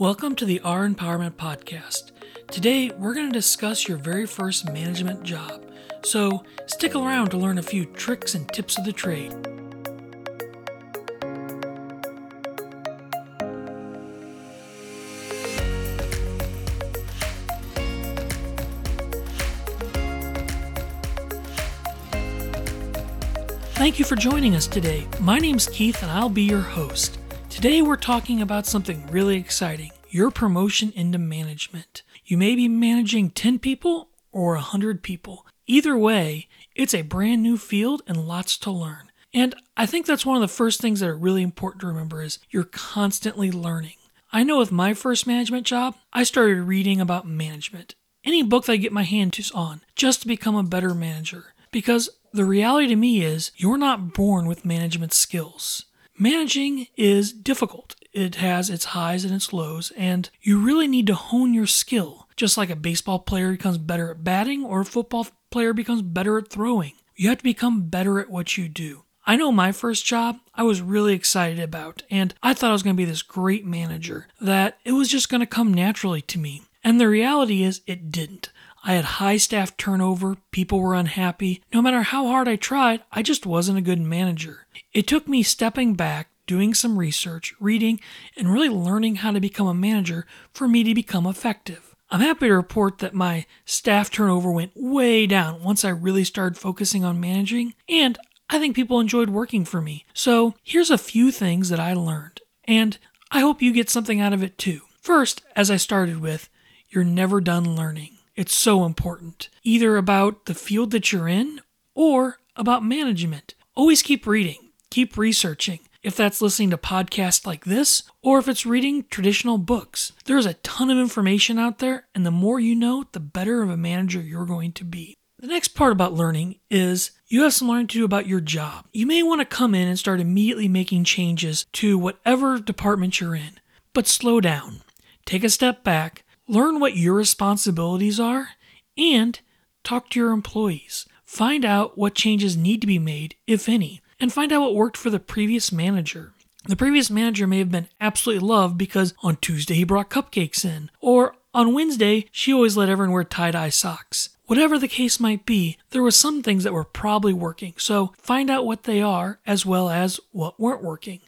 Welcome to the R Empowerment Podcast. Today, we're going to discuss your very first management job. So, stick around to learn a few tricks and tips of the trade. Thank you for joining us today. My name's Keith and I'll be your host. Today we're talking about something really exciting your promotion into management. You may be managing 10 people or 100 people. Either way, it's a brand new field and lots to learn. And I think that's one of the first things that are really important to remember is you're constantly learning. I know with my first management job, I started reading about management. Any book that I get my hands on just to become a better manager. Because the reality to me is you're not born with management skills. Managing is difficult. It has its highs and its lows, and you really need to hone your skill, just like a baseball player becomes better at batting or a football player becomes better at throwing. You have to become better at what you do. I know my first job I was really excited about, and I thought I was going to be this great manager, that it was just going to come naturally to me. And the reality is, it didn't. I had high staff turnover, people were unhappy. No matter how hard I tried, I just wasn't a good manager. It took me stepping back, doing some research, reading, and really learning how to become a manager for me to become effective. I'm happy to report that my staff turnover went way down once I really started focusing on managing, and I think people enjoyed working for me. So, here's a few things that I learned, and I hope you get something out of it too. First, as I started with, you're never done learning. It's so important, either about the field that you're in or about management. Always keep reading, keep researching. If that's listening to podcasts like this, or if it's reading traditional books, there's a ton of information out there, and the more you know, the better of a manager you're going to be. The next part about learning is you have some learning to do about your job. You may want to come in and start immediately making changes to whatever department you're in, but slow down. Take a step back, Learn what your responsibilities are and talk to your employees. Find out what changes need to be made, if any, and find out what worked for the previous manager. The previous manager may have been absolutely loved because on Tuesday he brought cupcakes in, or on Wednesday she always let everyone wear tie dye socks. Whatever the case might be, there were some things that were probably working, so find out what they are as well as what weren't working.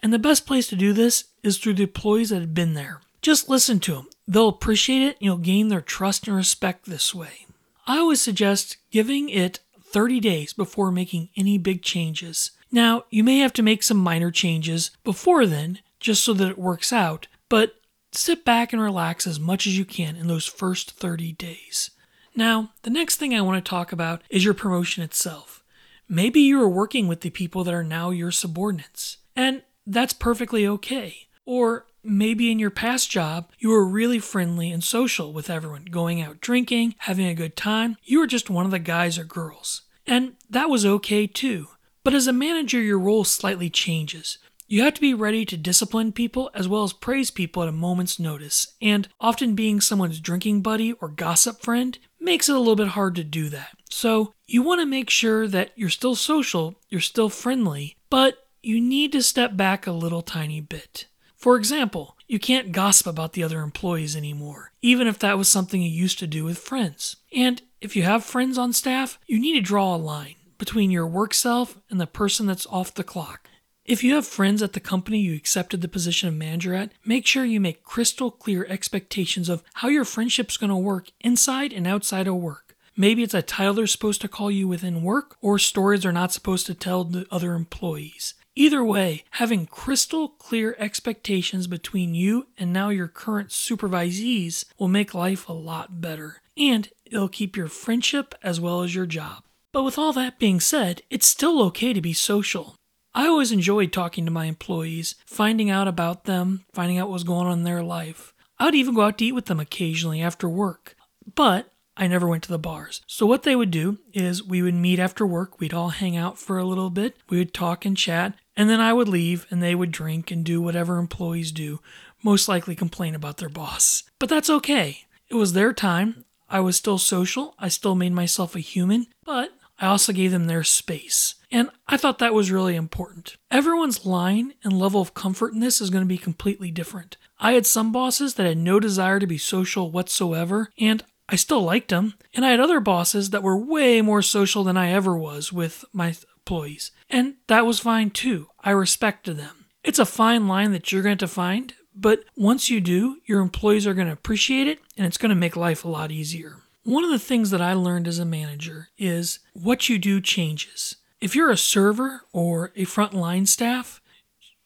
And the best place to do this is through the employees that had been there. Just listen to them. They'll appreciate it and you'll gain their trust and respect this way. I always suggest giving it 30 days before making any big changes. Now, you may have to make some minor changes before then, just so that it works out, but sit back and relax as much as you can in those first 30 days. Now, the next thing I want to talk about is your promotion itself. Maybe you are working with the people that are now your subordinates, and that's perfectly okay. Or Maybe in your past job, you were really friendly and social with everyone, going out drinking, having a good time. You were just one of the guys or girls. And that was okay too. But as a manager, your role slightly changes. You have to be ready to discipline people as well as praise people at a moment's notice, and often being someone's drinking buddy or gossip friend makes it a little bit hard to do that. So, you want to make sure that you're still social, you're still friendly, but you need to step back a little tiny bit. For example, you can't gossip about the other employees anymore, even if that was something you used to do with friends. And if you have friends on staff, you need to draw a line between your work self and the person that's off the clock. If you have friends at the company you accepted the position of manager at, make sure you make crystal clear expectations of how your friendship's going to work inside and outside of work. Maybe it's a title they're supposed to call you within work, or stories they're not supposed to tell the other employees. Either way, having crystal clear expectations between you and now your current supervisees will make life a lot better, and it'll keep your friendship as well as your job. But with all that being said, it's still okay to be social. I always enjoyed talking to my employees, finding out about them, finding out what was going on in their life. I would even go out to eat with them occasionally after work. But I never went to the bars. So, what they would do is we would meet after work, we'd all hang out for a little bit, we would talk and chat, and then I would leave and they would drink and do whatever employees do, most likely complain about their boss. But that's okay. It was their time. I was still social. I still made myself a human, but I also gave them their space. And I thought that was really important. Everyone's line and level of comfort in this is going to be completely different. I had some bosses that had no desire to be social whatsoever, and I still liked them. And I had other bosses that were way more social than I ever was with my employees. And that was fine too. I respected them. It's a fine line that you're going to find, but once you do, your employees are going to appreciate it and it's going to make life a lot easier. One of the things that I learned as a manager is what you do changes. If you're a server or a frontline staff,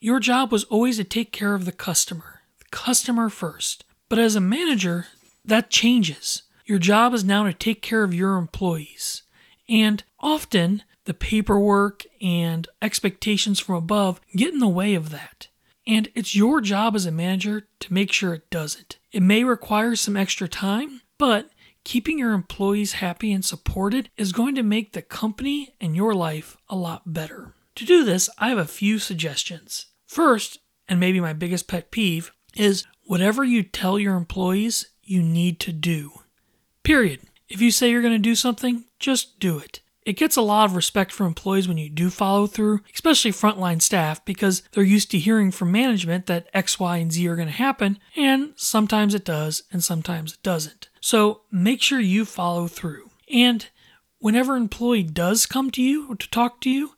your job was always to take care of the customer, the customer first. But as a manager, that changes. Your job is now to take care of your employees. And often, the paperwork and expectations from above get in the way of that. And it's your job as a manager to make sure it doesn't. It may require some extra time, but keeping your employees happy and supported is going to make the company and your life a lot better. To do this, I have a few suggestions. First, and maybe my biggest pet peeve, is whatever you tell your employees, you need to do. Period. If you say you're going to do something, just do it. It gets a lot of respect from employees when you do follow through, especially frontline staff, because they're used to hearing from management that X, Y, and Z are going to happen, and sometimes it does, and sometimes it doesn't. So make sure you follow through. And whenever an employee does come to you or to talk to you,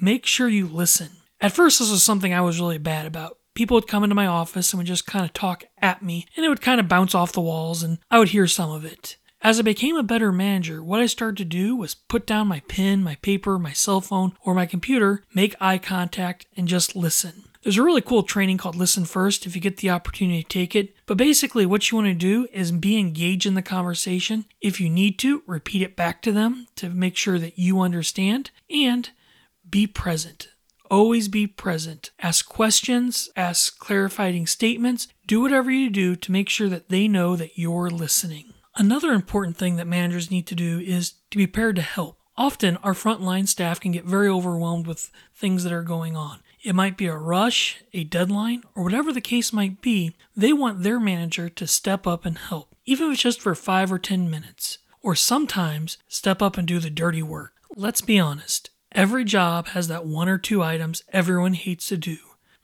make sure you listen. At first, this was something I was really bad about. People would come into my office and would just kind of talk at me, and it would kind of bounce off the walls, and I would hear some of it. As I became a better manager, what I started to do was put down my pen, my paper, my cell phone, or my computer, make eye contact, and just listen. There's a really cool training called Listen First if you get the opportunity to take it. But basically, what you want to do is be engaged in the conversation. If you need to, repeat it back to them to make sure that you understand and be present. Always be present. Ask questions, ask clarifying statements, do whatever you do to make sure that they know that you're listening. Another important thing that managers need to do is to be prepared to help. Often, our frontline staff can get very overwhelmed with things that are going on. It might be a rush, a deadline, or whatever the case might be. They want their manager to step up and help, even if it's just for 5 or 10 minutes. Or sometimes step up and do the dirty work. Let's be honest, every job has that one or two items everyone hates to do.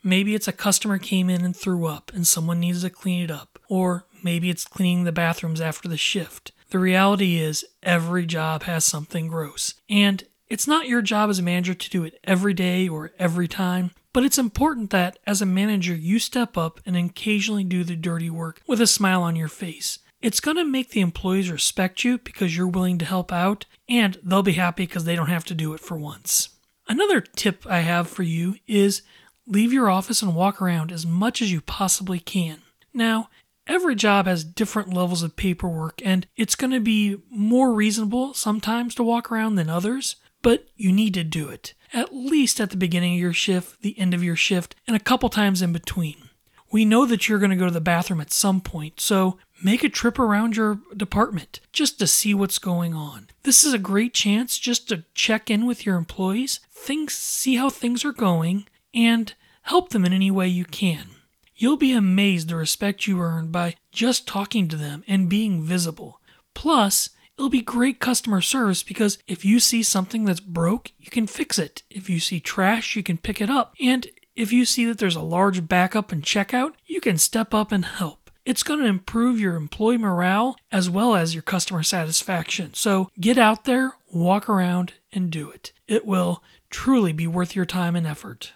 Maybe it's a customer came in and threw up and someone needs to clean it up. Or Maybe it's cleaning the bathrooms after the shift. The reality is, every job has something gross. And it's not your job as a manager to do it every day or every time, but it's important that as a manager you step up and occasionally do the dirty work with a smile on your face. It's going to make the employees respect you because you're willing to help out, and they'll be happy because they don't have to do it for once. Another tip I have for you is leave your office and walk around as much as you possibly can. Now, every job has different levels of paperwork, and it's going to be more reasonable sometimes to walk around than others, but you need to do it. At least at the beginning of your shift, the end of your shift, and a couple times in between. We know that you're going to go to the bathroom at some point, so make a trip around your department just to see what's going on. This is a great chance just to check in with your employees, things, see how things are going, and help them in any way you can. You'll be amazed the respect you earn by just talking to them and being visible. Plus, it'll be great customer service because if you see something that's broke, you can fix it. If you see trash, you can pick it up. And if you see that there's a large backup and checkout, you can step up and help. It's going to improve your employee morale as well as your customer satisfaction. So get out there, walk around, and do it. It will truly be worth your time and effort.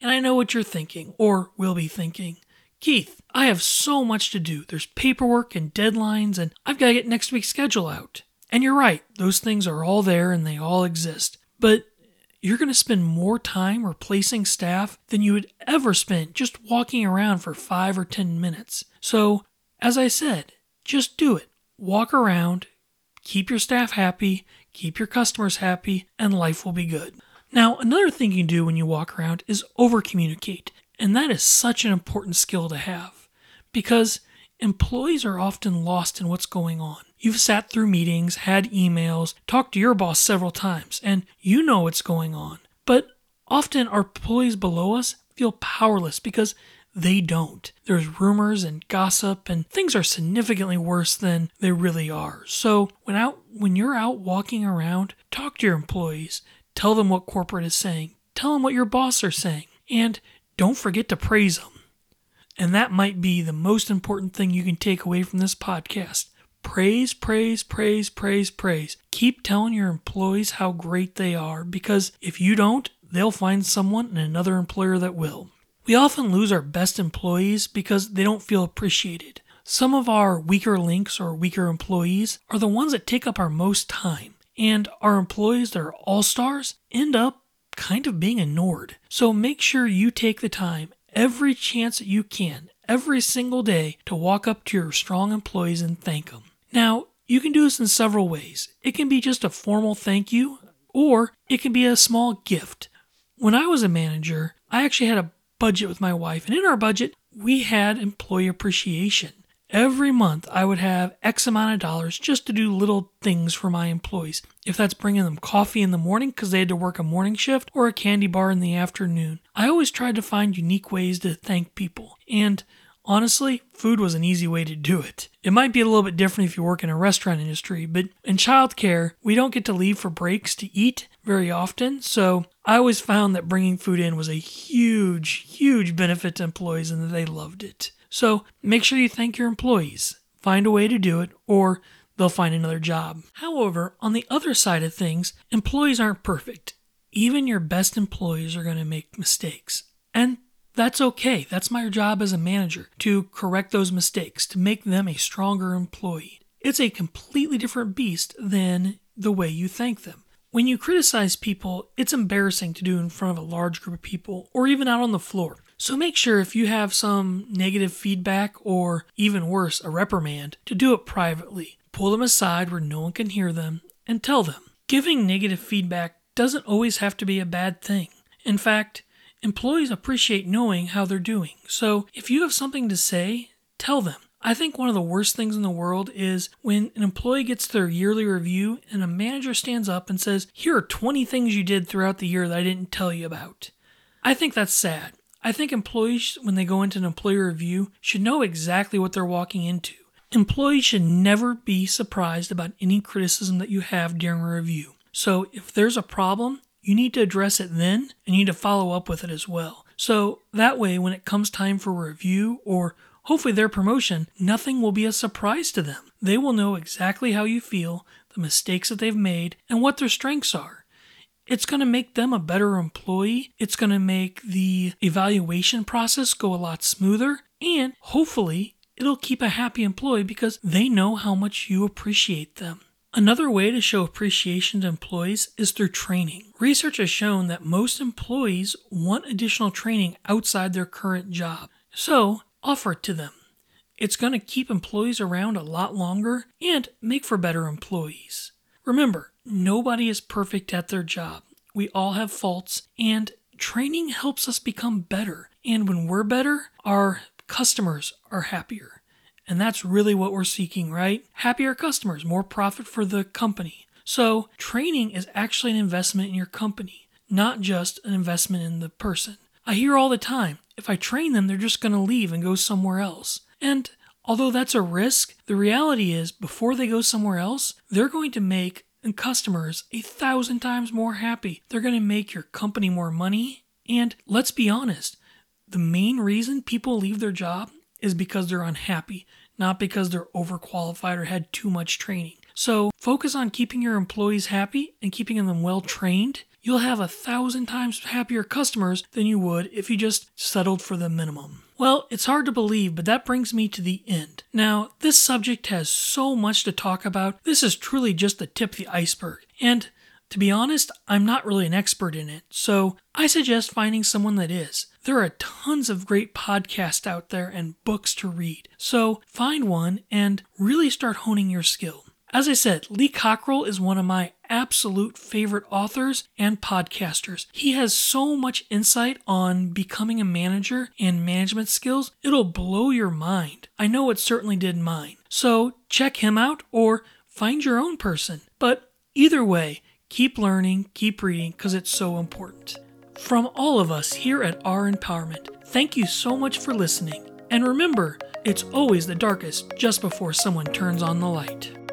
And I know what you're thinking, or will be thinking. Keith, I have so much to do. There's paperwork and deadlines, and I've got to get next week's schedule out. And you're right, those things are all there and they all exist. But you're going to spend more time replacing staff than you would ever spend just walking around for five or 10 minutes. So, as I said, just do it. Walk around, keep your staff happy, keep your customers happy, and life will be good. Now, another thing you do when you walk around is over communicate. And that is such an important skill to have because employees are often lost in what's going on. You've sat through meetings, had emails, talked to your boss several times, and you know what's going on. But often our employees below us feel powerless because they don't. There's rumors and gossip, and things are significantly worse than they really are. So when out when you're out walking around, talk to your employees. Tell them what corporate is saying. Tell them what your boss are saying. And don't forget to praise them. And that might be the most important thing you can take away from this podcast. Praise, praise, praise, praise, praise. Keep telling your employees how great they are because if you don't, they'll find someone and another employer that will. We often lose our best employees because they don't feel appreciated. Some of our weaker links or weaker employees are the ones that take up our most time. And our employees that are all stars end up kind of being ignored. So make sure you take the time every chance that you can, every single day, to walk up to your strong employees and thank them. Now, you can do this in several ways. It can be just a formal thank you, or it can be a small gift. When I was a manager, I actually had a budget with my wife, and in our budget, we had employee appreciation. Every month, I would have X amount of dollars just to do little things for my employees. If that's bringing them coffee in the morning because they had to work a morning shift or a candy bar in the afternoon, I always tried to find unique ways to thank people. And Honestly, food was an easy way to do it. It might be a little bit different if you work in a restaurant industry, but in childcare, we don't get to leave for breaks to eat very often, so I always found that bringing food in was a huge, huge benefit to employees and that they loved it. So make sure you thank your employees. Find a way to do it, or they'll find another job. However, on the other side of things, employees aren't perfect. Even your best employees are going to make mistakes. And that's okay. That's my job as a manager to correct those mistakes, to make them a stronger employee. It's a completely different beast than the way you thank them. When you criticize people, it's embarrassing to do in front of a large group of people or even out on the floor. So make sure if you have some negative feedback or even worse, a reprimand, to do it privately. Pull them aside where no one can hear them and tell them. Giving negative feedback doesn't always have to be a bad thing. In fact, Employees appreciate knowing how they're doing. So if you have something to say, tell them. I think one of the worst things in the world is when an employee gets their yearly review and a manager stands up and says, Here are 20 things you did throughout the year that I didn't tell you about. I think that's sad. I think employees, when they go into an employee review, should know exactly what they're walking into. Employees should never be surprised about any criticism that you have during a review. So if there's a problem, you need to address it then and you need to follow up with it as well. So that way, when it comes time for review or hopefully their promotion, nothing will be a surprise to them. They will know exactly how you feel, the mistakes that they've made, and what their strengths are. It's going to make them a better employee. It's going to make the evaluation process go a lot smoother. And hopefully, it'll keep a happy employee because they know how much you appreciate them. Another way to show appreciation to employees is through training. Research has shown that most employees want additional training outside their current job, so offer it to them. It's going to keep employees around a lot longer and make for better employees. Remember, nobody is perfect at their job. We all have faults, and training helps us become better. And when we're better, our customers are happier. And that's really what we're seeking, right? Happier customers, more profit for the company. So, training is actually an investment in your company, not just an investment in the person. I hear all the time if I train them, they're just going to leave and go somewhere else. And although that's a risk, the reality is before they go somewhere else, they're going to make customers a thousand times more happy. They're going to make your company more money. And let's be honest, the main reason people leave their job is because they're unhappy, not because they're overqualified or had too much training. So focus on keeping your employees happy and keeping them well trained. You'll have a thousand times happier customers than you would if you just settled for the minimum. Well, it's hard to believe, but that brings me to the end. Now, this subject has so much to talk about. This is truly just the tip of the iceberg. And to be honest, I'm not really an expert in it, so I suggest finding someone that is. There are tons of great podcasts out there and books to read, so find one and really start honing your skill. As I said, Lee Cockrell is one of my absolute favorite authors and podcasters. He has so much insight on becoming a manager and management skills, it'll blow your mind. I know it certainly did mine. So check him out or find your own person. But either way, Keep learning, keep reading, because it's so important. From all of us here at Our Empowerment, Thank you so much for listening. And remember, it's always the darkest just before someone turns on the light.